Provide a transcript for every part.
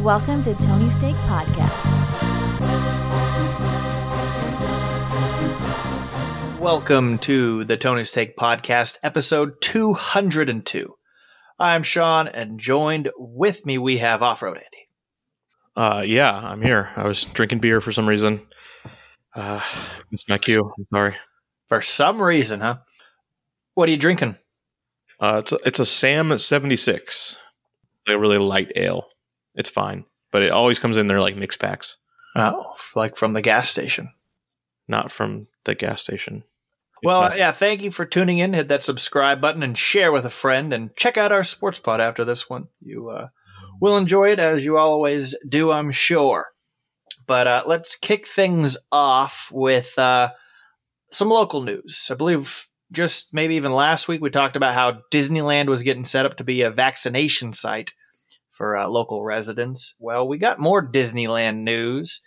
Welcome to Tony Steak Podcast. Welcome to the Tony Steak Podcast, episode 202. I'm Sean, and joined with me we have Off Road Andy. Uh, yeah, I'm here. I was drinking beer for some reason. Uh, it's my cue. I'm sorry. For some reason, huh? What are you drinking? Uh, it's a, it's a Sam 76. It's a really light ale. It's fine, but it always comes in there like mix packs, Oh, like from the gas station. not from the gas station. Well, Not- yeah, thank you for tuning in. Hit that subscribe button and share with a friend, and check out our sports pod after this one. You uh, will enjoy it as you always do, I'm sure. But uh, let's kick things off with uh, some local news. I believe just maybe even last week we talked about how Disneyland was getting set up to be a vaccination site for uh, local residents. Well, we got more Disneyland news,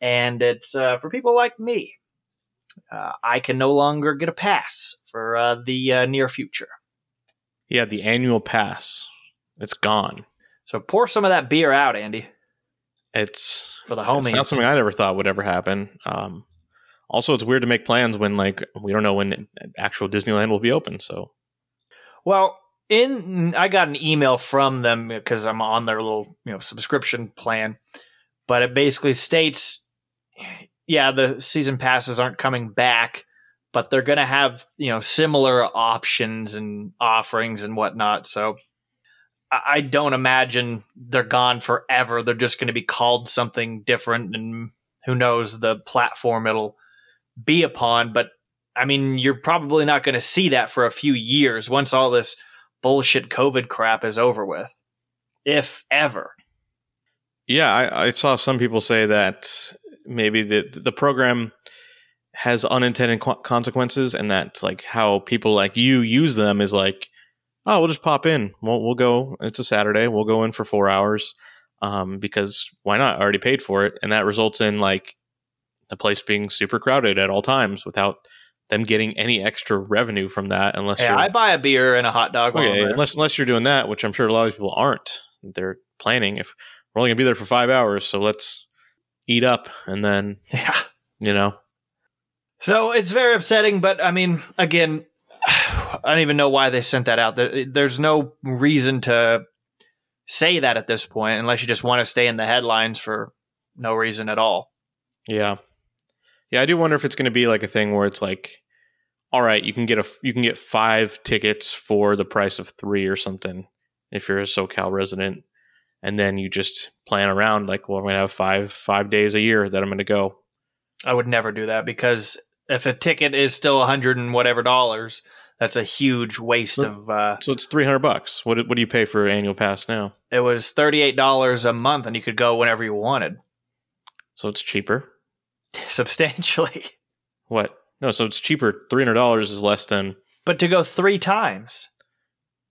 and it's uh, for people like me uh, I can no longer get a pass for uh, the uh, near future. yeah, the annual pass. It's gone. So pour some of that beer out, Andy, It's for the It's not something I never thought would ever happen. Um, also, it's weird to make plans when like we don't know when actual Disneyland will be open. So well, in I got an email from them because I'm on their little you know subscription plan, but it basically states, yeah, the season passes aren't coming back, but they're going to have you know similar options and offerings and whatnot. So. I don't imagine they're gone forever. They're just going to be called something different, and who knows the platform it'll be upon. But I mean, you're probably not going to see that for a few years once all this bullshit COVID crap is over with, if ever. Yeah, I, I saw some people say that maybe the the program has unintended co- consequences, and that like how people like you use them is like, oh, we'll just pop in. We'll we'll go. It's a Saturday. We'll go in for four hours, um, because why not? I already paid for it, and that results in like the place being super crowded at all times without them getting any extra revenue from that, unless Yeah, you're I buy a beer and a hot dog. Okay, unless unless you're doing that, which I'm sure a lot of people aren't. They're planning if we're only gonna be there for five hours, so let's eat up and then yeah. you know. So it's very upsetting, but I mean, again, I don't even know why they sent that out. There's no reason to say that at this point, unless you just want to stay in the headlines for no reason at all. Yeah, yeah. I do wonder if it's gonna be like a thing where it's like, all right, you can get a you can get five tickets for the price of three or something if you're a SoCal resident, and then you just plan around like, well, I'm gonna have five five days a year that I'm gonna go. I would never do that because if a ticket is still a hundred and whatever dollars, that's a huge waste Sure. of. Uh, So it's three hundred bucks. What what do you pay for an annual pass now? it was thirty eight dollars a month, and you could go whenever you wanted, So it's cheaper. substantially. What? No, so it's cheaper. Three hundred dollars is less than. But to go three times,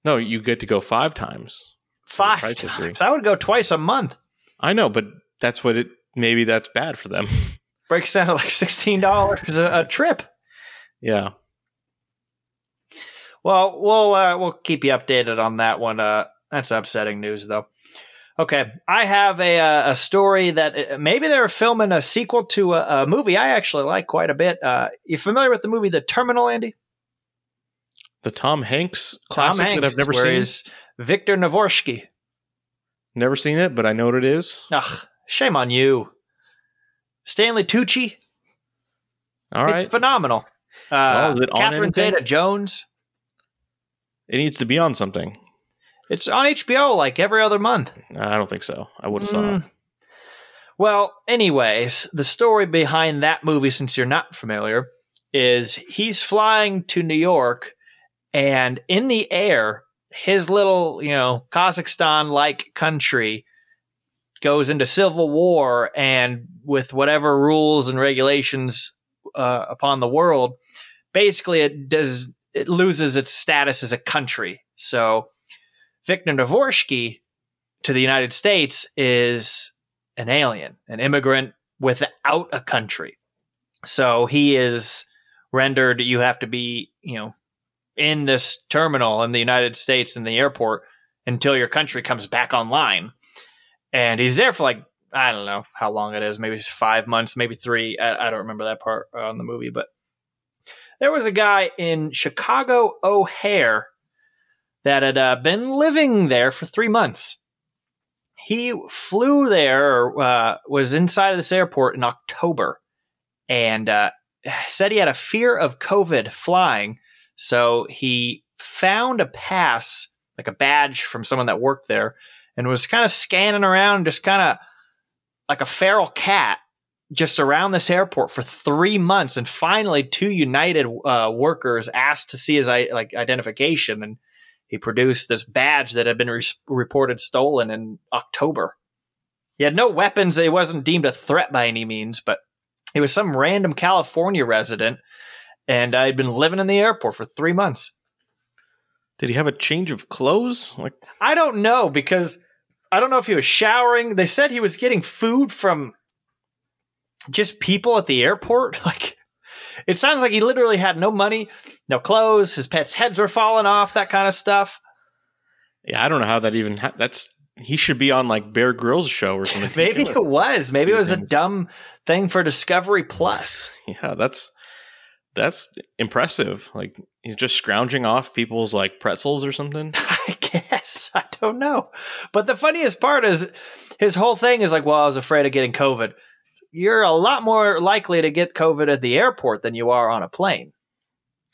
No, you get to go five times. five times, I would go twice a month. I know, but that's what it. Maybe that's bad for them. Breaks down to like sixteen dollars a, a trip. yeah. Well, we'll uh, we'll keep you updated on that one. Uh, that's upsetting news, though. Okay, I have a uh, a story that uh, maybe they're filming a sequel to a, a movie I actually like quite a bit. Uh, you familiar with the movie The Terminal, Andy? The Tom Hanks Tom classic Hanks, that I've never seen. is Viktor Navorski. Never seen it, but I know what it is. Ugh, shame on you. Stanley Tucci. All right. It's phenomenal. Uh, Well, is it on Catherine? Zeta Jones. It needs to be on something. It's on HBO like every other month. I don't think so. I would have saw it. Mm. Well, anyways, the story behind that movie, since you're not familiar, is he's flying to New York, and in the air, his little, you know, Kazakhstan like country goes into civil war, and with whatever rules and regulations uh, upon the world, basically it does it loses its status as a country. So Viktor Navorski to the United States is an alien, an immigrant without a country. So he is rendered you have to be, you know, in this terminal in the United States in the airport until your country comes back online. and he's there for like I don't know how long it is, maybe five months, maybe three. I, I don't remember that part uh, on the movie, but there was a guy in Chicago O'Hare that had uh, been living there for three months. He flew there, uh, was inside of this airport in October, and uh, said he had a fear of COVID flying. So he found a pass, like a badge from someone that worked there, and was kind of scanning around, just kind of like a feral cat, just around this airport for three months. And finally, two United uh, workers asked to see his like identification, and he produced this badge that had been re- reported stolen in October. He had no weapons. He wasn't deemed a threat by any means, but he was some random California resident, and I'd been living in the airport for three months. Did he have a change of clothes? Like I don't know because I don't know if he was showering. They said he was getting food from just people at the airport. Like it sounds like he literally had no money, no clothes. His pets' heads were falling off, that kind of stuff. Yeah, I don't know how that even. Ha- that's he should be on like Bear Grylls show or something. Maybe it was. Maybe it was things. a dumb thing for Discovery Plus. Yeah, that's that's impressive. Like he's just scrounging off people's like pretzels or something. I guess I don't know. But the funniest part is his whole thing is like, well, I was afraid of getting COVID. You're a lot more likely to get COVID at the airport than you are on a plane.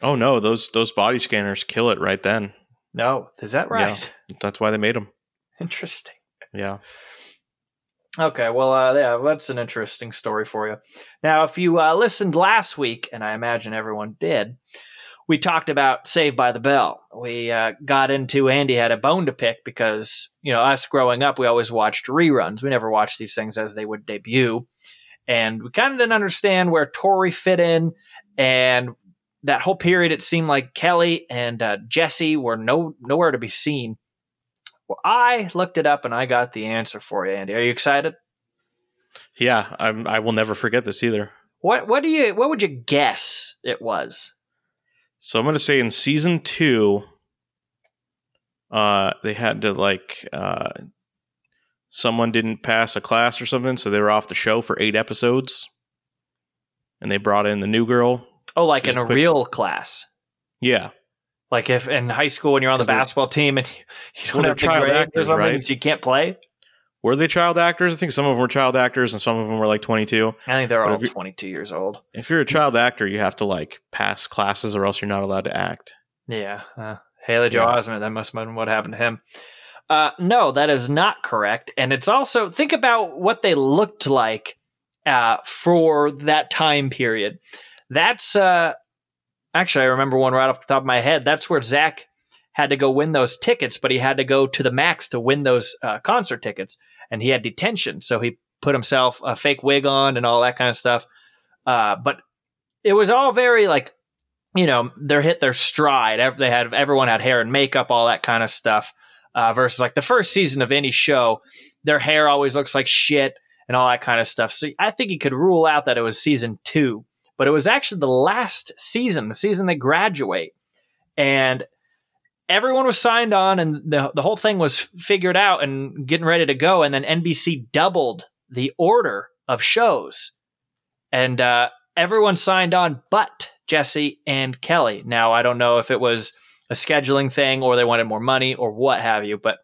Oh no, those those body scanners kill it right then. No, is that right? That's why they made them. Interesting. Yeah. Okay, well, uh, yeah, that's an interesting story for you. Now, if you uh, listened last week, and I imagine everyone did, we talked about Saved by the Bell. We uh, got into Andy had a bone to pick because you know us growing up, we always watched reruns. We never watched these things as they would debut, and we kind of didn't understand where Tori fit in, and that whole period it seemed like Kelly and uh, Jesse were no nowhere to be seen. Well, I looked it up and I got the answer for you, Andy. Are you excited? Yeah, I'm, I will never forget this either. What what do you what would you guess it was? So I'm going to say in season two, uh, they had to like uh, someone didn't pass a class or something, so they were off the show for eight episodes, and they brought in the new girl. Oh, like in a quick- real class. Yeah, Like if in high school when you're on the basketball team and you don't Well, have child actors, right? you can't play. were they child actors? I think some of them were child actors, and some of them were like 22. I think they're But all 22 years old. If you're a child actor, you have to like pass classes, or else you're not allowed to act. Yeah. Uh, Haley Joel Yeah. Osment, that must have been what happened to him. Uh, no, that is not correct. And it's also, think about what they looked like uh, for that time period. That's, uh, actually, I remember one right off the top of my head. That's where Zach had to go win those tickets, but he had to go to the max to win those uh, concert tickets. And he had detention. So he put himself a fake wig on and all that kind of stuff. Uh, but it was all very like you know, they're hit their stride. They had everyone had hair and makeup, all that kind of stuff. Uh, versus like the first season of any show, their hair always looks like shit and all that kind of stuff. So I think you could rule out that it was season two, but it was actually the last season, the season they graduate, and everyone was signed on, and the the whole thing was figured out and getting ready to go. And then NBC doubled the order of shows, and uh, everyone signed on, but Jesse and Kelly. Now, I don't know if it was a scheduling thing or they wanted more money or what have you, but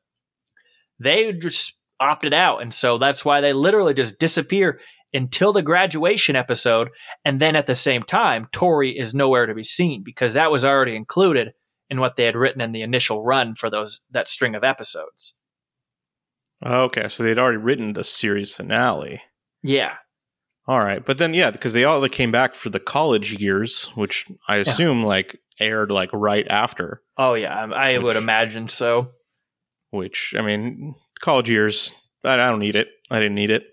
they just opted out. And so that's why they literally just disappear until the graduation episode. And then at the same time, Tori is nowhere to be seen because that was already included in what they had written in the initial run for those that string of episodes. Okay, so they'd already written the series finale. Yeah. All right, but then yeah, because they all came back for the college years, which I assume like aired like right after. Oh yeah, I, I would imagine so. Which I mean, college years. I, I don't need it. I didn't need it.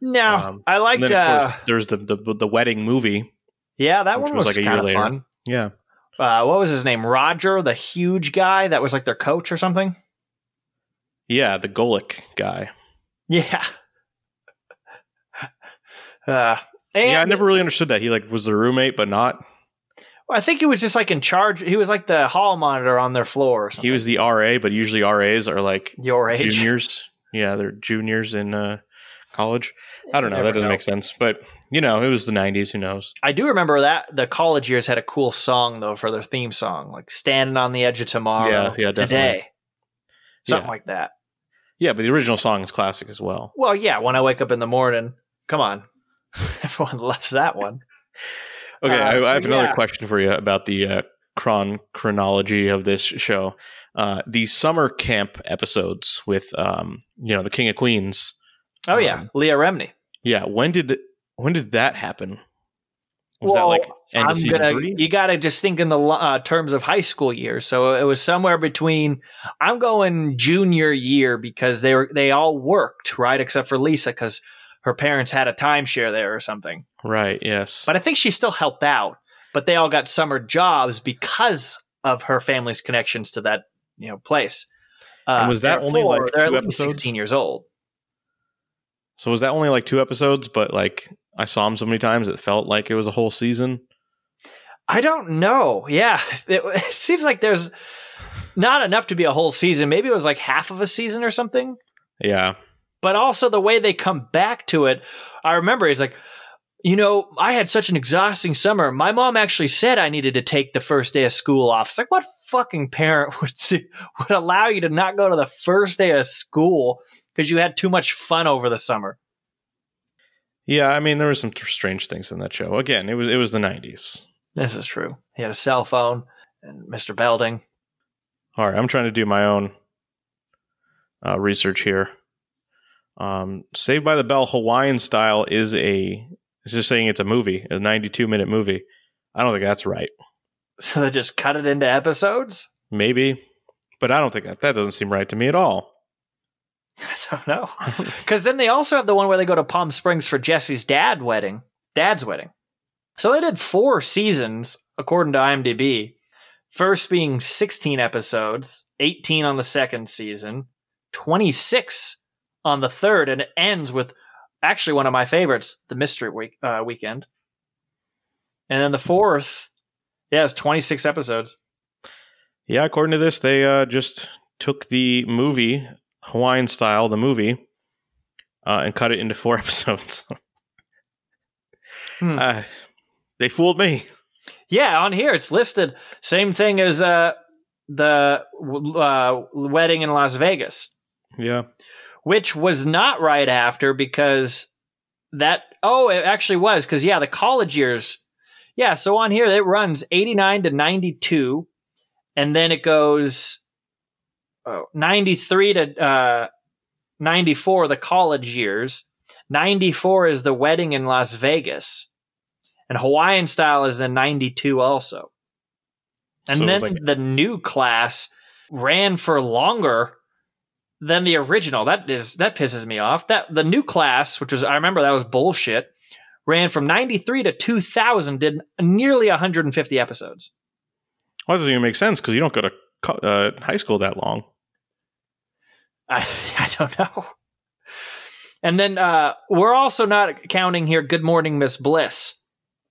No, Um, I liked. then, Uh, there's the, the the wedding movie. yeah, that one was was, like kind of fun. Yeah, uh, what was his name? Roger, the huge guy that was like their coach or something. yeah, the Golic guy. Yeah. Uh, and yeah, I never really understood that. He like was the roommate, but not. I think he was just like in charge. He was like the hall monitor on their floor or something. He was the RA, but usually RAs are like your age. juniors. yeah, they're juniors in uh, college. I don't know. That doesn't know. make sense, but you know, it was the '90s. Who knows? I do remember that the college years had a cool song though for their theme song, like "Standing on the Edge of Tomorrow." Yeah, yeah, definitely. Today, something Yeah. like that. Yeah, but the original song is classic as well. Well, yeah. When I wake up in the morning, come on, everyone loves that one. Okay, Uh, I, I have another yeah. question for you about the uh, chron chronology of this show. Uh, the summer camp episodes with, um, you know, the King of Queens. Oh yeah, Um, Leah Remini. Yeah, when did when did that happen? Was that like end of season gonna, three? You got to just think in the uh, terms of high school years. So it was somewhere between. I'm going junior year because they were they all worked right, except for Lisa because her parents had a timeshare there or something. Right. Yes. But I think she still helped out. But they all got summer jobs because of her family's connections to that you know place. Uh, And was that only, therefore, like, two episodes? Sixteen years old. so was that only like two episodes? But like I saw him so many times, it felt like it was a whole season. I don't know. Yeah, it, it seems like there's not enough to be a whole season. Maybe it was like half of a season or something. Yeah. But also the way they come back to it, I remember he's like, you know, I had such an exhausting summer. My mom actually said I needed to take the first day of school off. It's like, what fucking parent would see, would allow you to not go to the first day of school because you had too much fun over the summer? Yeah. I mean, there were some tr- strange things in that show. Again, it was it was the '90s. This is true. He had a cell phone and Mr. Belding. All right, I'm trying to do my own uh, research here. Um, Saved by the Bell Hawaiian Style is a. It's just saying it's a movie, a 92 minute movie. I don't think that's right. So they just cut it into episodes? Maybe, but I don't think that that doesn't seem right to me at all. I don't know. Because then they also have the one where they go to Palm Springs for Jesse's dad wedding, dad's wedding. So they did four seasons according to IMDb. First being 16 episodes, 18 on the second season, 26 on the third, and it ends with actually one of my favorites, the Mystery Week uh, Weekend. And then the fourth, yeah, it's 26 episodes. Yeah, according to this, they uh, just took the movie Hawaiian Style, the movie, uh, and cut it into four episodes. Hmm. uh, they fooled me. Yeah, on here it's listed same thing as uh, the uh, wedding in Las Vegas, Yeah. Which was not right after because that oh it actually was because yeah the college years yeah so on here it runs 89 to 92 and then it goes oh, 93 to uh, 94 the college years. 94 is the wedding in Las Vegas and Hawaiian style is in 92 also. And So then like- the new class ran for longer than the original. That is that pisses me off. That the new class, which was I remember that was bullshit, ran from 93 to 2000 did nearly 150 episodes. Well, that doesn't even make sense because you don't go to uh, high school that long. I I don't know. And then uh, we're also not counting here Good Morning Miss Bliss,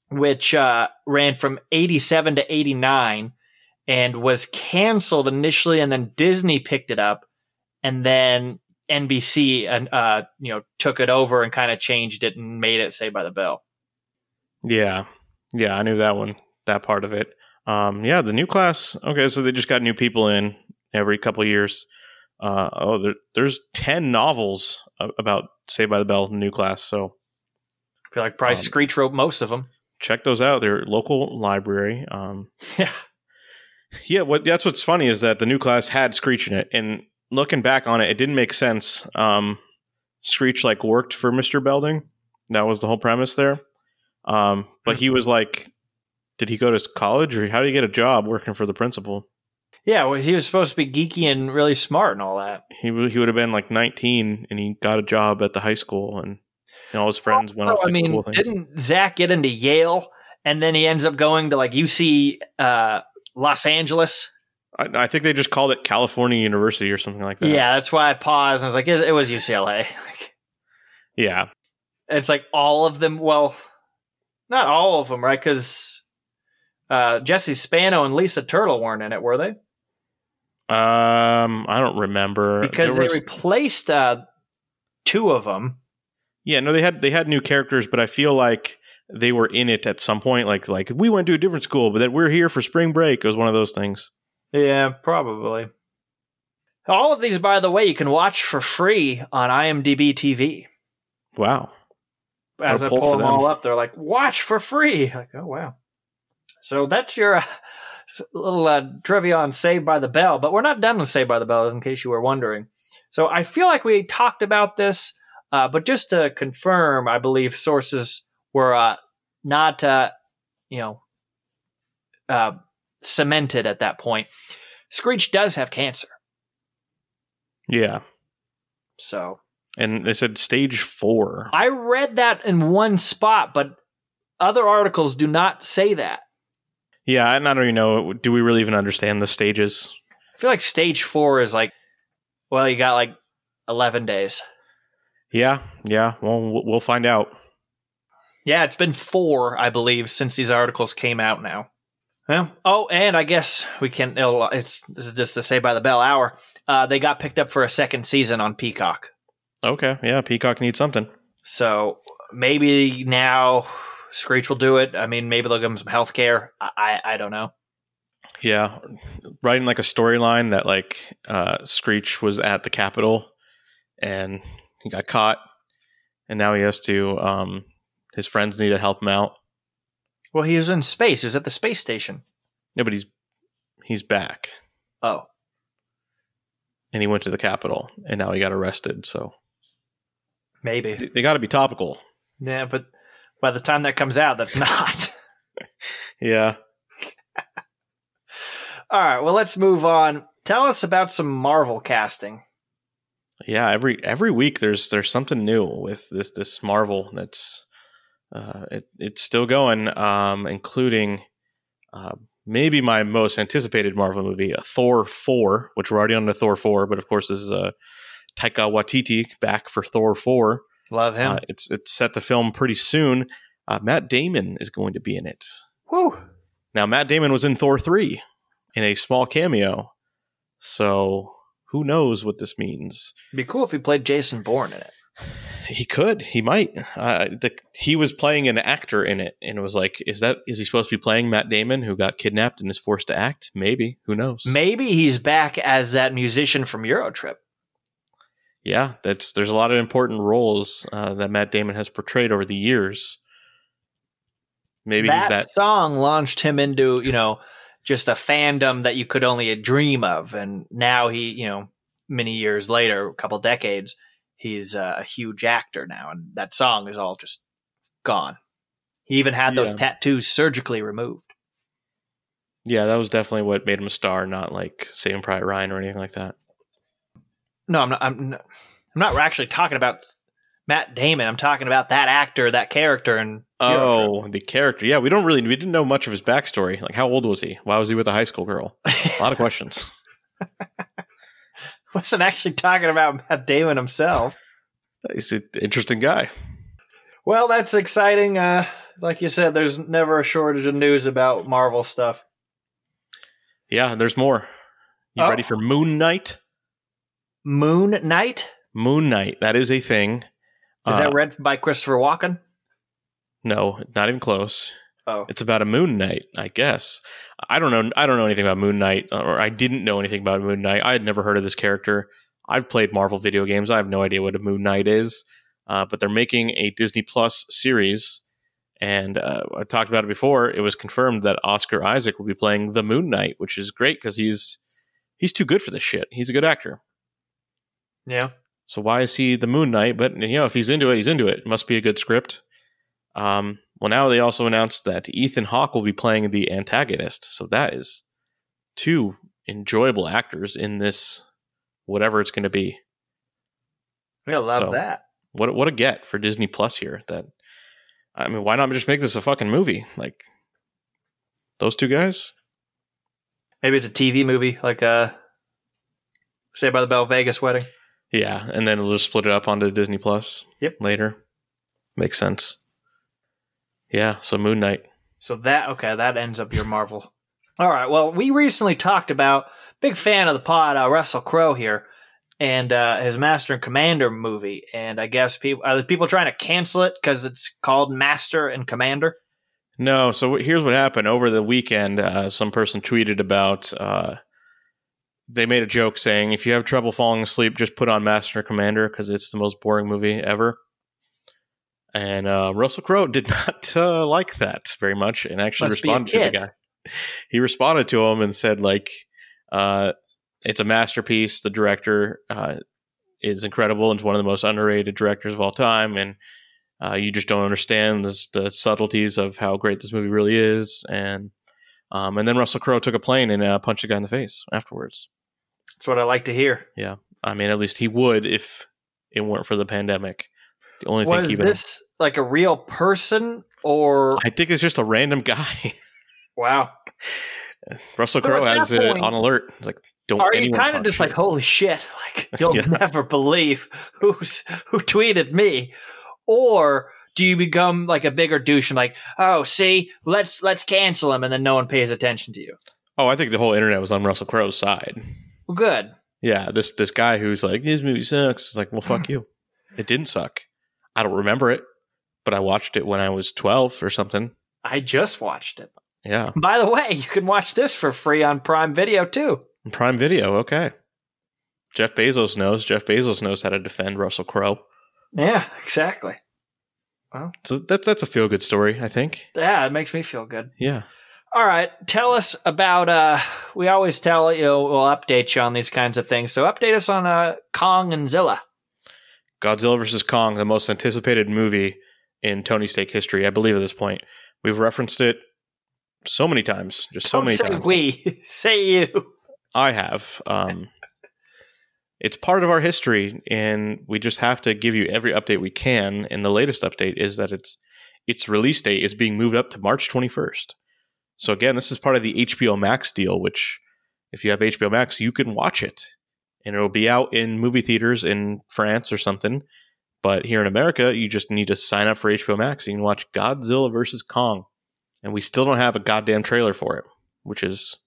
which uh, ran from 87 to 89 and was canceled initially, and then Disney picked it up, and then NBC and uh, you know took it over and kind of changed it and made it Saved by the Bell. Yeah, yeah, I knew that one, that part of it. Um, yeah, the new class. Okay, so they just got new people in every couple of years. Uh, oh, there, there's ten novels about Saved by the Bell new class. So I feel like probably Um, Screech wrote most of them. check those out. They're local library. Um, Yeah, yeah, what that's what's funny is that the new class had Screech in it, and looking back on it, it didn't make sense. Um, Screech like worked for Mister Belding. That was the whole premise there. Um, but he was like, did he go to college or how did he get a job working for the principal? yeah. Well, he was supposed to be geeky and really smart and all that. He w- he would have been like 19 and he got a job at the high school and all his friends went off to I mean, cool didn't Zach get into Yale and then he ends up going to like UC uh, Los Angeles? I, I think they just called it California University or something like that. Yeah, that's why I paused and I was like, it, it was UCLA. Like, Yeah. it's like all of them. Well, not all of them, right? Because uh, Jesse Spano and Lisa Turtle weren't in it, were they? Um, I don't remember. Because There they was- replaced uh, two of them. Yeah, no, they had they had new characters, but I feel like they were in it at some point. Like like we went to a different school, but that we're here for spring break. It was one of those things. Yeah, probably. All of these, by the way, you can watch for free on IMDb TV. Wow. As I pull them them. all up, they're like, watch for free. Like, oh, wow. So that's your uh, little uh, trivia on Saved by the Bell. But we're not done with Saved by the Bell, in case you were wondering. So I feel like we talked about this, uh, but just to confirm, I believe sources were uh, not, uh, you know, uh, cemented at that point. Screech does have cancer. Yeah, So and they said stage four. I read that in one spot, but other articles do not say that. Yeah, and I don't even know. Do we really even understand the stages? I feel like stage four is like, well, you got like 11 days. Yeah, yeah. Well, we'll we'll find out. Yeah, it's been four, I believe, since these articles came out now. Well, oh, and I guess we can. It'll, it's this is just the say by the bell hour. Uh, they got picked up for a second season on Peacock, Okay, yeah. Peacock needs something. so maybe now Screech will do it. I mean, maybe they'll give him some health care. I, I I don't know. Yeah, writing like a storyline that like uh, Screech was at the Capitol and he got caught, and now he has to. Um, his friends need to help him out. Well, he was in space. He was at the space station. No, but he's he's back, Oh, and he went to the Capitol, and now he got arrested. So maybe. they, they got to be topical. Yeah, but by the time that comes out, that's not. Yeah. All right, well, let's move on. Tell us about some Marvel casting. Yeah, every every week there's there's something new with this this Marvel that's uh, it, it's still going, um, including uh, maybe my most anticipated Marvel movie, uh, Thor four, which we're already on to Thor four, but of course this is uh, Taika Waititi back for Thor four. Love him. Uh, it's it's set to film pretty soon. Uh, Matt Damon is going to be in it. Woo. Now Matt Damon was in Thor three in a small cameo, so who knows what this means. It'd be cool if he played Jason Bourne in it. He could. He might. Uh, the, he was playing an actor in it, and it was like, is that is he supposed to be playing Matt Damon, who got kidnapped and is forced to act? Maybe. Who knows? Maybe he's back as that musician from Eurotrip. Yeah, that's there's a lot of important roles uh, that Matt Damon has portrayed over the years. Maybe that, he's that. song launched him into, you know, just a fandom that you could only dream of. And now he, you know, many years later, a couple decades, he's a huge actor now. And that song is all just gone. He even had those Yeah. tattoos surgically removed. Yeah, that was definitely what made him a star, not like Saving Private Ryan or anything like that. No, I'm not. I'm not, I'm not actually talking about Matt Damon. I'm talking about that actor, that character, and Oh, the character. Yeah, we don't really we didn't know much of his backstory. Like, how old was he? Why was he with a high school girl? A lot of questions. Wasn't actually talking about Matt Damon himself. He's an interesting guy. Well, that's exciting. Uh, like you said, there's never a shortage of news about Marvel stuff. Yeah, there's more. You Oh. ready for Moon Knight? Moon Knight Moon Knight. That is a thing. is Uh, that read by Christopher Walken? No, not even close. Oh, It's about a Moon Knight, I guess. I don't know. I don't know anything about Moon Knight, or I didn't know anything about Moon Knight. I had never heard of this character. I've played Marvel video games. I have no idea what a Moon Knight is. Uh, but they're making a Disney Plus series, and uh, I talked about it before. It was confirmed that Oscar Isaac will be playing the Moon Knight, which is great because he's he's too good for this shit. He's a good actor. yeah. So why is he the Moon Knight? But you know, if he's into it, he's into it. It must be a good script. Um, well, now they also announced that Ethan Hawke will be playing the antagonist. So that is two enjoyable actors in this, whatever it's going to be. I love So- that. What what a get for Disney Plus here. That I mean, why not just make this a fucking movie? Like those two guys. Maybe it's a TV movie, like uh, Saved by the Bell Vegas wedding. Yeah, and then they'll just split it up onto Disney Plus. Yep. Later, makes sense. Yeah. So Moon Knight. So that okay, that ends up your Marvel. All right. Well, we recently talked about big fan of the pod, uh, Russell Crowe here. and uh, his Master and Commander movie, and I guess people are people trying to cancel it because it's called Master and Commander. No, so here's what happened over the weekend. Uh, some person tweeted about. Uh, they made a joke saying, "If you have trouble falling asleep, just put on Master and Commander because it's the most boring movie ever." And uh, Russell Crowe did not uh, like that very much, and actually Must responded to the guy. He responded to him and said, "Like, uh, it's a masterpiece. The director uh, is incredible and one of the most underrated directors of all time, and uh, you just don't understand this, the subtleties of how great this movie really is." And um, and then Russell Crowe took a plane and uh, punched a guy in the face afterwards. That's what I like to hear. Yeah. I mean, at least he would if it weren't for the pandemic. The only thing keeping him- this like a real person or I think it's just a random guy. wow? Russell Crowe has it on alert. It's like, don't Are you kind of just shit. like holy shit? Like you'll Yeah. never believe who's who tweeted me, or do you become like a bigger douche and like, oh, see, let's let's cancel him, and then no one pays attention to you? Oh, I think the whole internet was on Russell Crowe's side. Well, good. Yeah, this this guy who's like, this movie sucks. It's like, well, fuck you. It didn't suck. I don't remember it, but I watched it when I was twelve or something. I just watched it. Yeah, By the way, you can watch this for free on Prime Video too. Prime Video. Okay. Jeff Bezos knows. Jeff Bezos knows how to defend Russell Crowe. Yeah, exactly. So that's that's a feel good story. I think. Yeah, it makes me feel good. Yeah. All right, tell us about. uh We always tell you we'll update you on these kinds of things. So update us on uh Kong and Zilla. Godzilla vs. Kong, the most anticipated movie in Tony Steak history, I believe at this point. We've referenced it so many times, just so Don't many say times. we say you. I have. Um, it's part of our history, and we just have to give you every update we can. And the latest update is that its its release date is being moved up to March 21st. So again, this is part of the HBO Max deal, which if you have HBO Max, you can watch it, and it'll be out in movie theaters in France or something. But here in America, you just need to sign up for HBO Max. And You can watch Godzilla versus Kong, and we still don't have a goddamn trailer for it, which is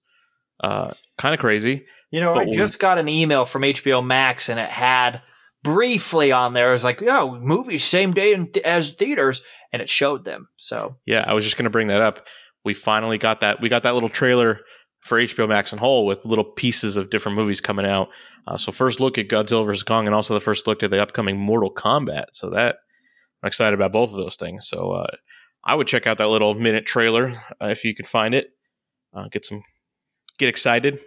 uh, kind of crazy. You know, But I we- just got an email from HBO Max, and it had briefly on there. It was like, "Oh, movies same day in as theaters," and it showed them. So Yeah, I was just going to bring that up. We finally got that. We got that little trailer for HBO Max and whole with little pieces of different movies coming out. Uh, so first look at Godzilla vs Kong, and also the first look at the upcoming Mortal Kombat. So that I'm excited about both of those things. So uh, I would check out that little minute trailer uh, if you can find it. Uh, get some, get excited.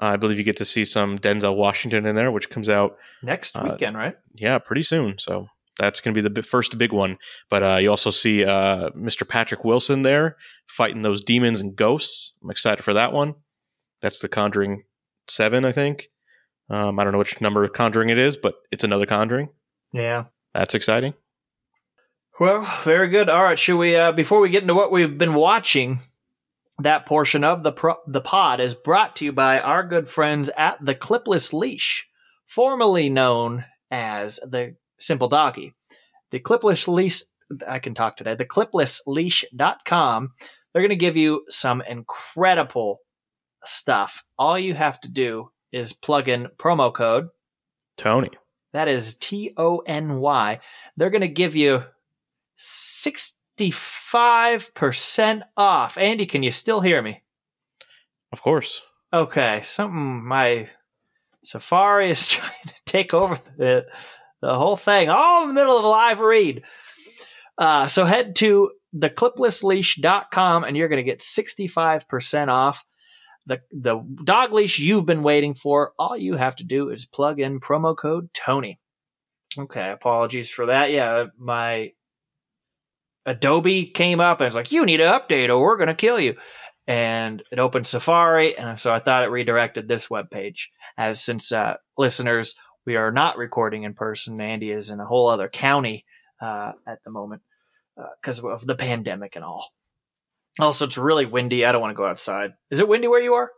Uh, I believe you get to see some Denzel Washington in there, which comes out next Uh, weekend, right? yeah, pretty soon. So that's going to be the first big one. But uh, you also see uh, Mr. Patrick Wilson there fighting those demons and ghosts. I'm excited for that one. That's the Conjuring Seven, I think. Um, I don't know which number of Conjuring it is, but it's another Conjuring. Yeah. That's exciting. Well, very good. All right, should we? Uh, before we get into what we've been watching, that portion of the pro- the pod is brought to you by our good friends at the Clipless Leash, formerly known as the Simple Doggy. The Clipless Leash. I can talk today. The cliplessleash.com. They're going to give you some incredible stuff. All you have to do is plug in promo code Tony. that is T O N Y. They're going to give you 65% off. Andy, can you still hear me? Of course. Okay, something my Safari is trying to take over the, the whole thing, all in the middle of a live read. Uh, so head to thecliplessleash.com and you're going to get 65% off. The, the dog leash you've been waiting for, all you have to do is plug in promo code Tony. Okay, apologies for that. Yeah, my Adobe came up and it's like, you need to update or we're going to kill you and it opened Safari, and so I thought it redirected this web page. As since uh, listeners, we are not recording in person. Andy is in a whole other county uh, at the moment because of the pandemic and all. Also, it's really windy. I don't want to go outside. Is it windy where you are?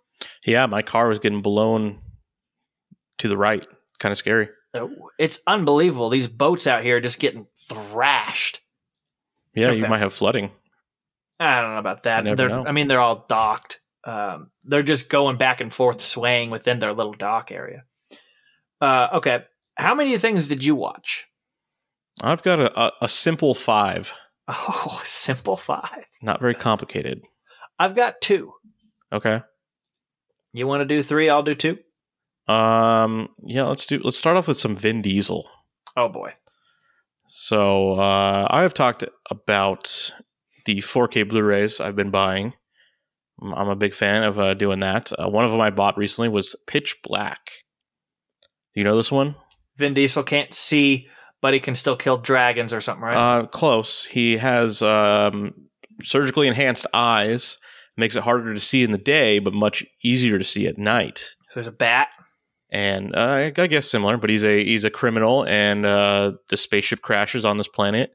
Yeah, my car was getting blown to the right. Kind of scary. Oh, It's unbelievable. These boats out here are just getting thrashed. Yeah, you might have flooding. I don't know about that. They're, know. I mean, they're all docked. Um, they're just going back and forth, swaying within their little dock area. Uh, okay. How many things did you watch? I've got a, a, a simple five, Oh, simple five. not very complicated. I've got two. Okay. You want to do three? I'll do two. Um. Yeah. Let's do. Let's start off with some Vin Diesel. Oh boy. So uh, I have talked about the 4K Blu-rays I've been buying. I'm- a big fan of uh, doing that. Uh, one of them I bought recently was Pitch Black. You know this one? Vin Diesel can't see, but he can still kill dragons or something, right? Uh, close. He has um, surgically enhanced eyes. Makes it harder to see in the day, but much easier to see at night. So There's a bat. and uh, I guess similar, but he's a he's a criminal, and uh, the spaceship crashes on this planet,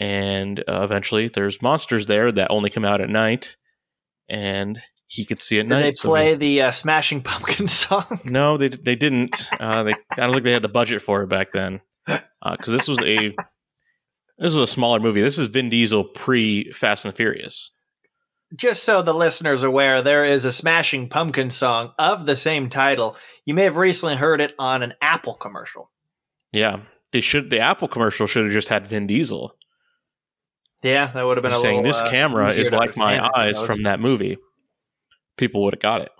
and uh, eventually there's monsters there that only come out at night, and he could see at Did night. they so play the uh, Smashing Pumpkin song? no, they they didn't. Uh, they I don't think they had the budget for it back then, because this was a this was a smaller movie. This is Vin Diesel pre Fast and Furious. Just so the listeners are aware, there is a Smashing Pumpkin song of the same title. You may have recently heard it on an Apple commercial. Yeah, they should. The Apple commercial should have just had Vin Diesel. Yeah, that would have been a saying little, this uh, camera is like my eyes from that movie people would have got it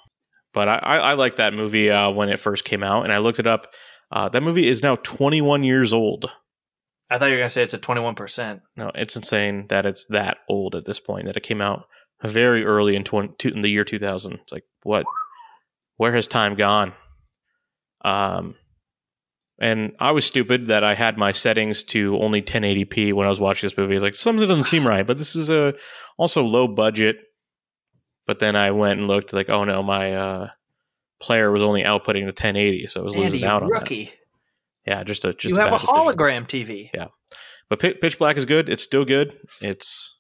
but i i, I like that movie uh, when it first came out and i looked it up uh, that movie is now 21 years old I thought you were going to say it's a 21%. no it's insane that it's that old at this point that it came out very early in, 20, two- in the year 2000 it's like what where has time gone um and I was stupid that I had my settings to only 1080p when I was watching this movie. It's like something doesn't seem right, but this is a also low budget. But then I went and looked like, oh no, my uh, player was only outputting to 1080, so I was Andy, losing out on that. rookie. Yeah, just a just you a have a decision. hologram TV. Yeah. But Pi- Pitch Black is good. It's still good. It's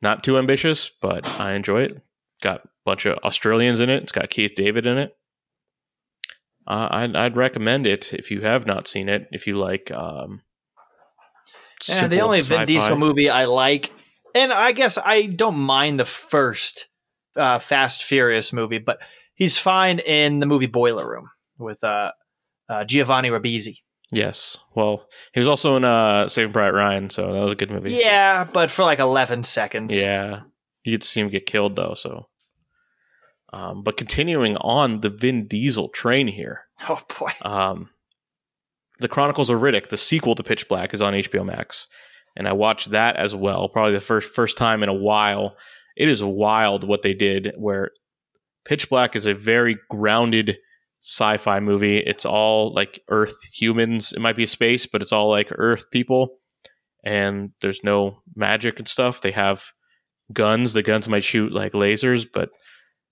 not too ambitious, but I enjoy it. Got a bunch of Australians in it. It's got Keith David in it. Uh, I'd, I'd recommend it if you have not seen it. If you like, um, And the only Vin sci-fi. Diesel movie I like, and I guess I don't mind the first uh, Fast Furious movie, but he's fine in the movie Boiler Room with uh, uh, Giovanni Ribisi. Yes. Well, he was also in uh, Saving Private Ryan, so that was a good movie. Yeah, but for like 11 seconds. Yeah. You get to see him get killed though. So, um, but continuing on the Vin Diesel train here. Oh, boy. Um, the Chronicles of Riddick, the sequel to Pitch Black, is on HBO Max, and I watched that as well. Probably the first first time in a while. It is wild what they did. Where Pitch Black is a very grounded sci-fi movie. It's all like Earth humans. It might be space, but it's all like Earth people, and there's no magic and stuff. They have guns. The guns might shoot like lasers, but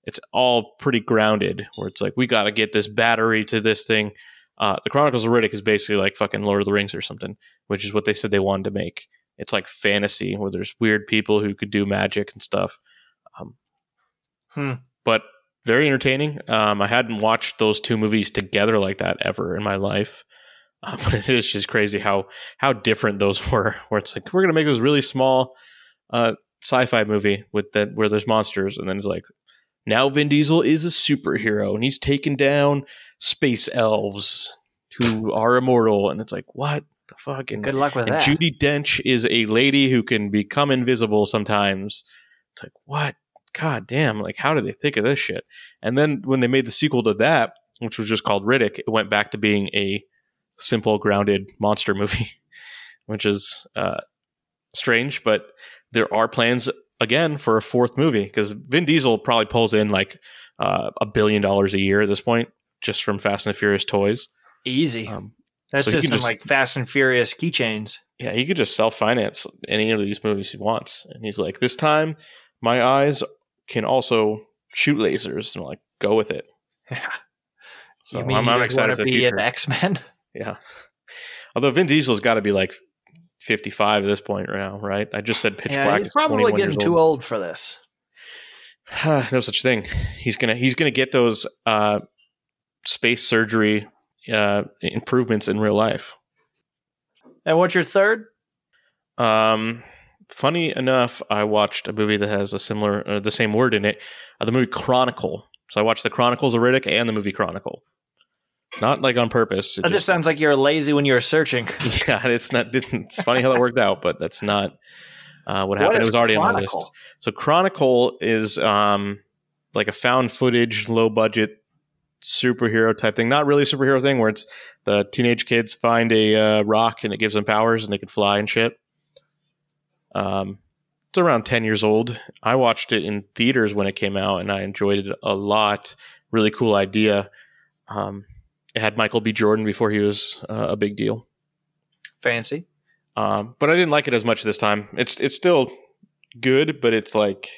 it's all pretty grounded. Where it's like we got to get this battery to this thing. Uh, the Chronicles of Riddick is basically like fucking Lord of the Rings or something, which is what they said they wanted to make. It's like fantasy where there's weird people who could do magic and stuff. Um, Hmm. But very entertaining. Um, I hadn't watched those two movies together like that ever in my life. Um, it is just crazy how how different those were. Where it's like we're gonna make this really small uh, sci-fi movie with that where there's monsters, and then it's like now Vin Diesel is a superhero and he's taken down space elves who are immortal, and it's like what the fuck? And, Good luck with that. Judi Dench is a lady who can become invisible sometimes. It's like what? God damn! Like how did they think of this shit? And then when they made the sequel to that, which was just called Riddick, it went back to being a simple, grounded monster movie, which is uh, strange. But there are plans again for a fourth movie because Vin Diesel probably pulls in like uh, a billion dollars a year at this point just from Fast and the Furious toys. Easy. Um, That's so just some just- like Fast and Furious keychains. yeah, he could just self finance any of these movies he wants. And he's like, this time my eyes can also shoot lasers. And I'm like, go with it. Yeah. So you mean I'm, I'm excited wanna be future. an X Men? Yeah. Although Vin Diesel's got to be like 55 at this point right now, right? I just said Pitch yeah, Black he's probably getting too old for this. no such thing. He's gonna he's gonna get those uh, space surgery uh, improvements in real life. And what's your third? Um, funny enough, I watched a movie that has a similar, uh, the same word in it. Uh, the movie Chronicle. So I watched the Chronicles of Riddick and the movie Chronicle. not like on purpose. It That just sounds like you're lazy when you were searching. yeah, it's not. It's funny how that worked out, but that's not uh, what happened. What it was already on my list. So Chronicle is um, like a found footage, low budget superhero type thing. Not really a superhero thing where it's the teenage kids find a uh, rock and it gives them powers and they can fly and shit. Um, it's around ten years old. I watched it in theaters when it came out and I enjoyed it a lot. Really cool idea. Um, it had Michael B. Jordan before he was uh, a big deal. Fancy. Um, but I didn't like it as much this time. It's it's still good, but it's like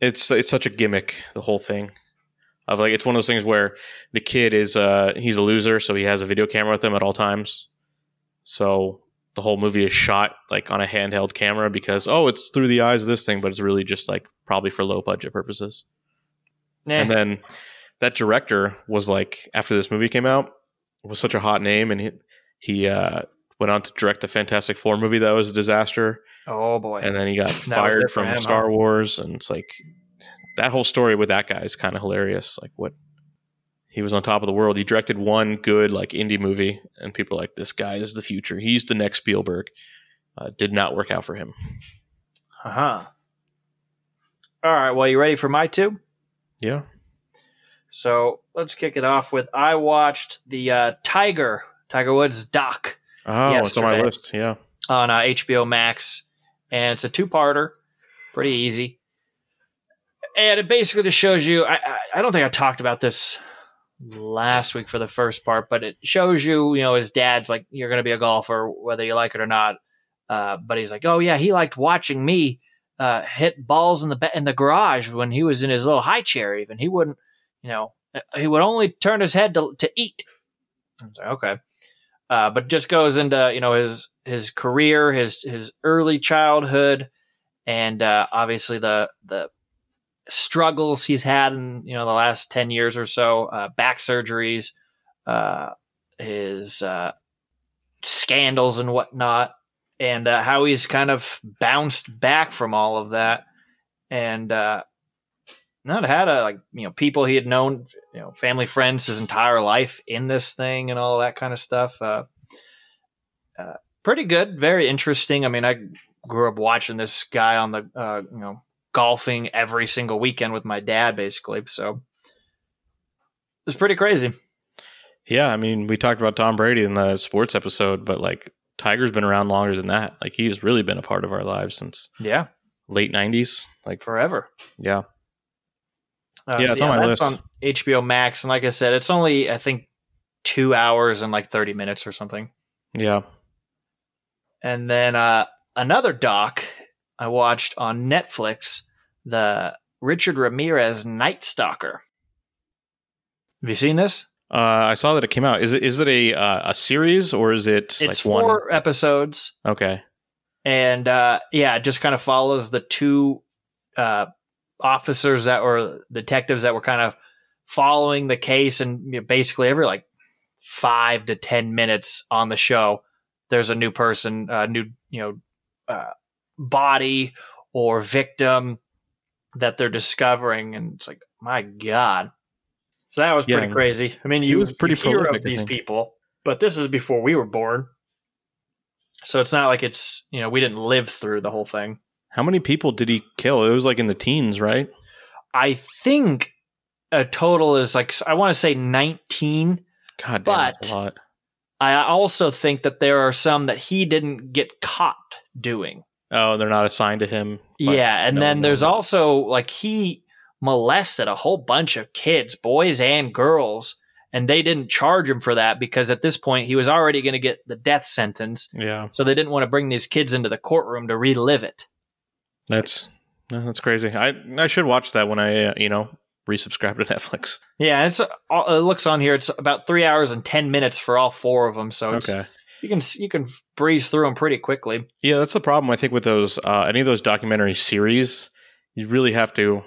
it's it's such a gimmick. The whole thing of like it's one of those things where the kid is uh he's a loser, so he has a video camera with him at all times. So the whole movie is shot like on a handheld camera because oh it's through the eyes of this thing, but it's really just like probably for low budget purposes. Eh, And then that director was like, after this movie came out, was such a hot name, and he he uh, went on to direct a Fantastic Four movie that was a disaster, oh boy. and then he got fired from Star? Wars, and it's like that whole story with that guy is kind of hilarious. Like what he was on top of the world. He directed one good like indie movie, and people are like, "This guy is the future. He's the next Spielberg." Uh, did not work out for him. Uh huh. All right. Well, you ready for my two? Yeah. So let's kick it off with I watched the uh, Tiger Tiger Woods doc Oh, it's on my list. Yeah. on uh, HBO Max, and it's a two-parter, pretty easy. And it basically just shows you. I, I I don't think I talked about this last week for the first part, but it shows you, you know, his dad's like, you're going to be a golfer, whether you like it or not. Uh, but he's like, oh yeah, he liked watching me uh, hit balls in the in the garage when he was in his little high chair. Even he wouldn't, you know, he would only turn his head to to eat. I like, okay uh, but just goes into you know his his career, his his early childhood, and uh, obviously the the struggles he's had in you know the last ten years or so, uh, back surgeries, uh, his uh, scandals and whatnot, and uh, how he's kind of bounced back from all of that, and uh, not had a like you know people he had known you know family friends his entire life in this thing and all that kind of stuff uh, uh pretty good very interesting. I mean i grew up watching this guy on the uh you know golfing every single weekend with my dad basically so it's pretty crazy Yeah, I mean, we talked about Tom Brady in the sports episode, but like Tiger's been around longer than that. Like he's really been a part of our lives since yeah late '90s. Like, forever yeah, Uh, Yeah, it's on my list. on hbo max and like i said it's only i think two hours and like 30 minutes or something yeah. And then uh, another doc I watched on Netflix, the Richard Ramirez Night Stalker. Have you seen this? Uh, I saw that it came out. Is it is it a uh, a series or is it It's like one? four episodes, Okay. and uh, yeah, it just kind of follows the two uh, officers that were detectives that were kind of following the case, and you know, basically every like five to ten minutes on the show, there's a new person, a new you know uh, body or victim that they're discovering, and it's like my god. So that was Yeah, pretty crazy. I mean, you was pretty you hear of these people, but this is before we were born. So it's not like it's you know we didn't live through the whole thing. How many people did he kill? It was like in the teens, right? I think a total is like I want to say 19. God damn, that's But- a lot. I also think that there are some that he didn't get caught doing. Oh, they're not assigned to him. yeah, and no then there's also like he molested a whole bunch of kids, boys and girls, and they didn't charge him for that because at this point he was already going to get the death sentence. Yeah, So they didn't want to bring these kids into the courtroom to relive it. that's that's crazy. I I should watch that when I uh, you know resubscribe to Netflix. Yeah, it's uh, it looks on here. It's about three hours and ten minutes for all four of them. So it's, Okay. You can you can breeze through them pretty quickly. Yeah, that's the problem I think with those uh, any of those documentary series. You really have to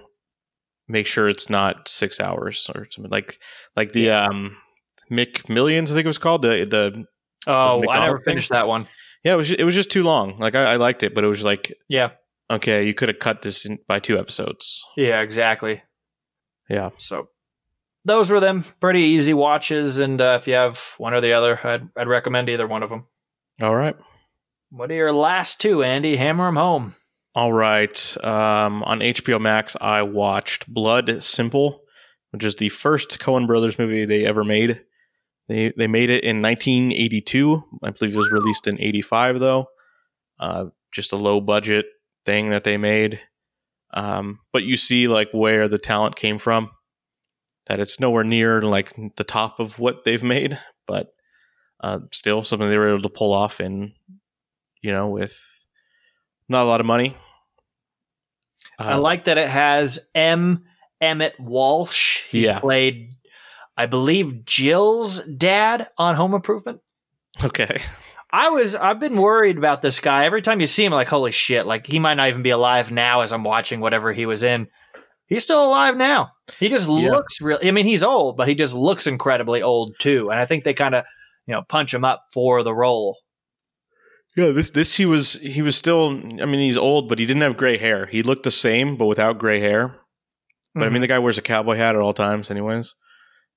make sure it's not six hours or something like like the um McMillions I think it was called the the Oh, I never McDonald's thing? finished that one. yeah it was it was just too long. Like I, I liked it, but it was like Yeah, okay, you could have cut this in, by two episodes. yeah, exactly. Yeah, So those were them. Pretty easy watches, and uh, if you have one or the other, I'd I'd recommend either one of them. All right. What are your last two, Andy? Hammer them home. All right. Um, on HBO Max, I watched Blood Simple, which is the first Coen Brothers movie they ever made. They they made it in 1982. I believe it was released in 85 though. Uh, just a low budget thing that they made. Um, but you see like where the talent came from. That it's nowhere near like the top of what they've made, but uh, still something they were able to pull off in, you know, with not a lot of money. I Uh, like that it has M. Emmet Walsh. He Yeah. played, I believe, Jill's dad on Home Improvement. Okay. I was I've been worried about this guy. Every time you see him, like, holy shit, like he might not even be alive now as I'm watching whatever he was in. He's still alive now. He just Yeah. looks real I mean, he's old, but he just looks incredibly old too. And I think they kind of, you know, punch him up for the role. Yeah, this this he was he was still I mean he's old but he didn't have gray hair. He looked the same but without gray hair. But I Mhm. mean the guy wears a cowboy hat at all times anyways.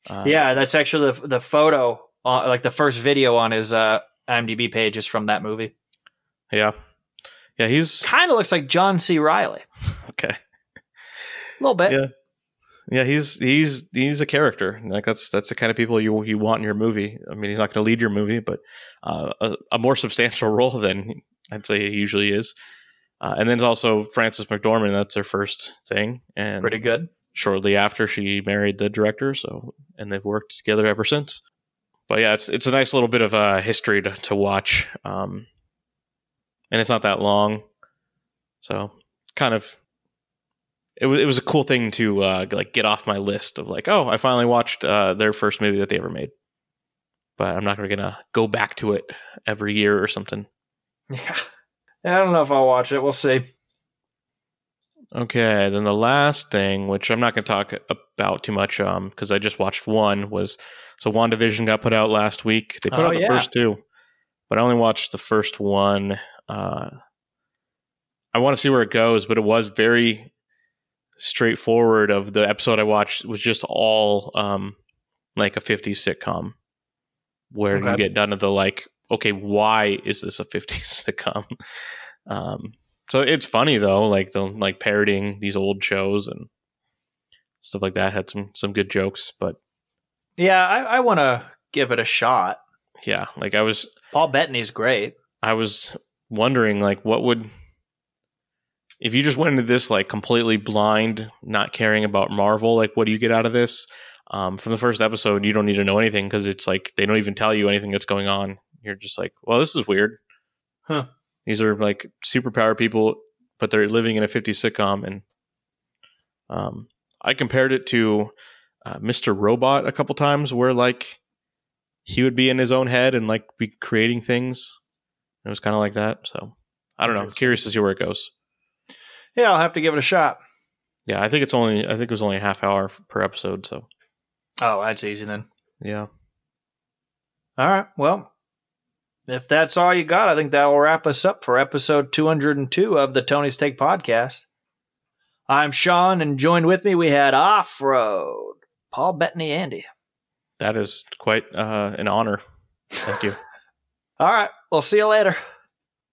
Uh, yeah, that's actually the the photo, uh, like the first video on his uh, IMDb page is from that movie. Yeah. Yeah, he's Kind of looks like John C. Reilly, okay. A little bit. Yeah. Yeah, he's he's he's a character. Like that's that's the kind of people you you want in your movie. I mean, he's not going to lead your movie, but uh, a, a more substantial role than I'd say he usually is. Uh, and then there's also Frances McDormand. That's her first thing, and Pretty good. shortly after she married the director. So, and they've worked together ever since. But yeah, it's it's a nice little bit of uh, history to to watch, um, and it's not that long, so kind of. It was it was a cool thing to uh, like get off my list of like oh I finally watched uh, their first movie that they ever made, but I'm not gonna gonna go back to it every year or something. Yeah. I don't know if I'll watch it. We'll see. Okay, then the last thing, which I'm not going to talk about too much, um, because I just watched one, was so WandaVision got put out last week. They put Oh, out the yeah. first two, but I only watched the first one. Uh, I want to see where it goes, but it was very straightforward. Of the episode I watched was just all um, like a 50s sitcom, where you get done to the like, okay, why is this a 50s sitcom? Um, so it's funny though, like the like parodying these old shows and stuff like that had some some good jokes. But Yeah, I, I want to give it a shot. yeah, like I was Paul Bettany's great. I was wondering like what would if you just went into this like completely blind, not caring about Marvel, like what do you get out of this? Um, from the first episode, you don't need to know anything because it's like they don't even tell you anything that's going on. You're just like, well, this is weird. Huh. These are like superpower people, but they're living in a 50s sitcom. And um, I compared it to uh, Mr. Robot a couple times, where like he would be in his own head and like be creating things. It was kind of like that. So I don't know. Curious to see where it goes. Yeah, I'll have to give it a shot. Yeah, I think it's only I think it was only a half hour per episode. So Oh, that's easy then. yeah. All right. Well, if that's all you got, I think that will wrap us up for episode 202 of the Tony's Take podcast. I'm Sean, and joined with me we had Off Road, Paul Bettany, Andy. That is quite uh, an honor. Thank you. All right. We'll see you later.